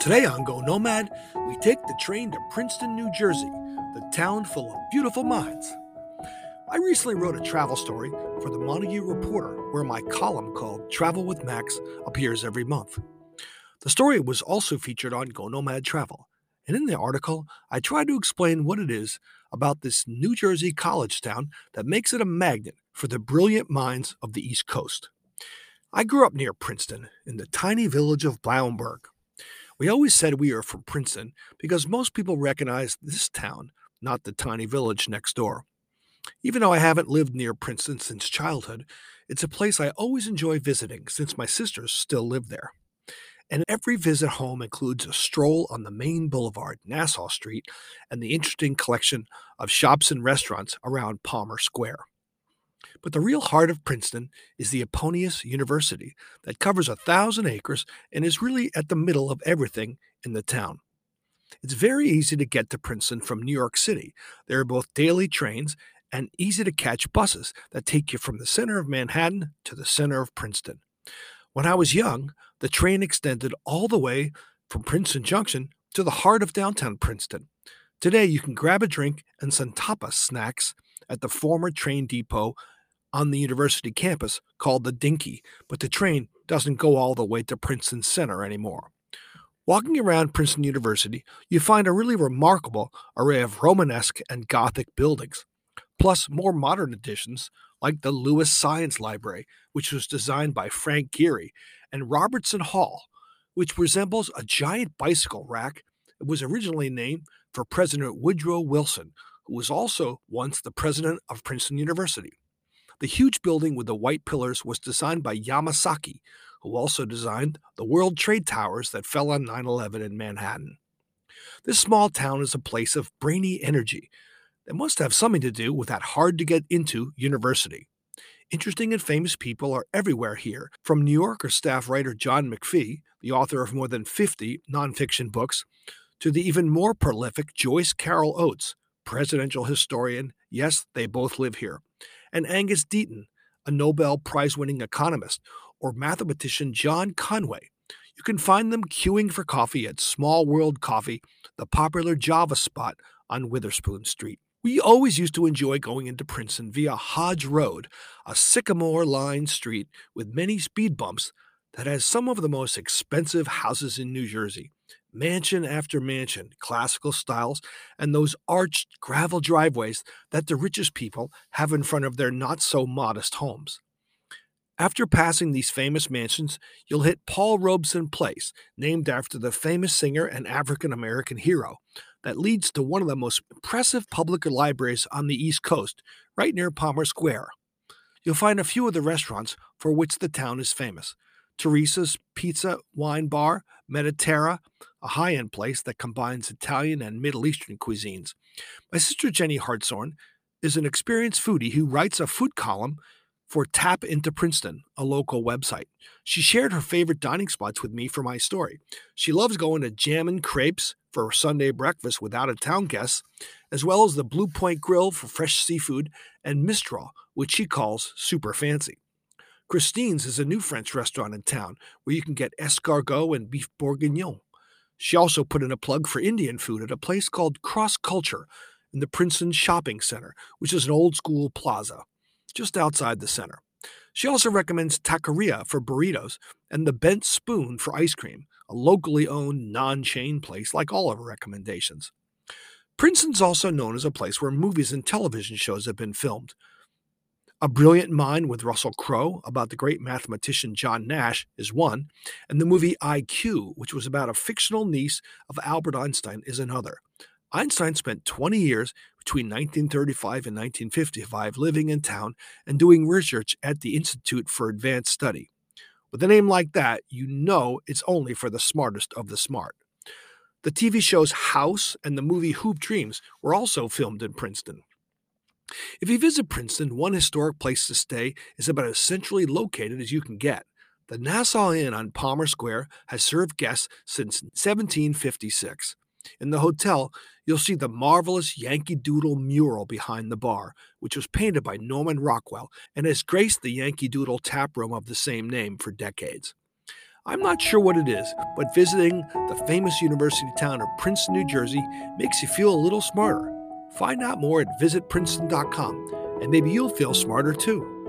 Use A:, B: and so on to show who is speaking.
A: Today on GoNOMAD, we take the train to Princeton, New Jersey, the town full of beautiful minds. I recently wrote a travel story for the Montague Reporter, where my column called Travel with Max appears every month. The story was also featured on GoNOMAD Travel, and in the article, I tried to explain what it is about this New Jersey college town that makes it a magnet for the brilliant minds of the East Coast. I grew up near Princeton in the tiny village of Blawenburg. We always said we are from Princeton because most people recognize this town, not the tiny village next door. Even though I haven't lived near Princeton since childhood, it's a place I always enjoy visiting since my sisters still live there. And every visit home includes a stroll on the main boulevard, Nassau Street, and the interesting collection of shops and restaurants around Palmer Square. But the real heart of Princeton is the eponymous University that covers a thousand acres and is really at the middle of everything in the town. It's very easy to get to Princeton from New York City. There are both daily trains and easy to catch buses that take you from the center of Manhattan to the center of Princeton. When I was young, the train extended all the way from Princeton Junction to the heart of downtown Princeton. Today, you can grab a drink and some tapas snacks at the former train depot on the university campus called the Dinky, but the train doesn't go all the way to Princeton Center anymore. Walking around Princeton University, you find a really remarkable array of Romanesque and Gothic buildings, plus more modern additions like the Lewis Science Library, which was designed by Frank Gehry, and Robertson Hall, which resembles a giant bicycle rack. It was originally named for President Woodrow Wilson, who was also once the president of Princeton University. The huge building with the white pillars was designed by Yamasaki, who also designed the World Trade Towers that fell on 9 11 in Manhattan. This small town is a place of brainy energy that must have something to do with that hard to get into university. Interesting and famous people are everywhere here, from New Yorker staff writer John McPhee, the author of more than 50 nonfiction books, to the even more prolific Joyce Carol Oates, presidential historian. Yes, they both live here and Angus Deaton, a Nobel Prize winning economist, or mathematician John Conway. You can find them queuing for coffee at Small World Coffee, the popular Java spot on Witherspoon Street. We always used to enjoy going into Princeton via Hodge Road, a sycamore lined street with many speed bumps that has some of the most expensive houses in New Jersey mansion after mansion, classical styles, and those arched gravel driveways that the richest people have in front of their not so modest homes. After passing these famous mansions, you'll hit Paul Robeson Place, named after the famous singer and African American hero, that leads to one of the most impressive public libraries on the East Coast, right near Palmer Square. You'll find a few of the restaurants for which the town is famous, Teresa's Pizza Wine Bar, Mediterra, a high end place that combines Italian and Middle Eastern cuisines. My sister Jenny Hartshorne is an experienced foodie who writes a food column for Tap into Princeton, a local website. She shared her favorite dining spots with me for my story. She loves going to Jammin' Crepes for Sunday breakfast without a town guests, as well as the Blue Point Grill for fresh seafood and Mistral, which she calls super fancy. Christine's is a new French restaurant in town where you can get escargot and beef bourguignon. She also put in a plug for Indian food at a place called Cross Culture in the Princeton Shopping Center, which is an old school plaza just outside the center. She also recommends Taqueria for burritos and the Bent Spoon for ice cream, a locally owned non chain place like all of her recommendations. Princeton's also known as a place where movies and television shows have been filmed. A Brilliant Mind with Russell Crowe about the great mathematician John Nash is one, and the movie IQ, which was about a fictional niece of Albert Einstein, is another. Einstein spent 20 years between 1935 and 1955 living in town and doing research at the Institute for Advanced Study. With a name like that, you know it's only for the smartest of the smart. The TV shows House and the movie Hoop Dreams were also filmed in Princeton. If you visit Princeton, one historic place to stay is about as centrally located as you can get. The Nassau Inn on Palmer Square has served guests since 1756. In the hotel, you'll see the marvelous Yankee Doodle mural behind the bar, which was painted by Norman Rockwell and has graced the Yankee Doodle tap room of the same name for decades. I'm not sure what it is, but visiting the famous university town of Princeton, New Jersey makes you feel a little smarter. Find out more at visitprinceton.com, and maybe you'll feel smarter too.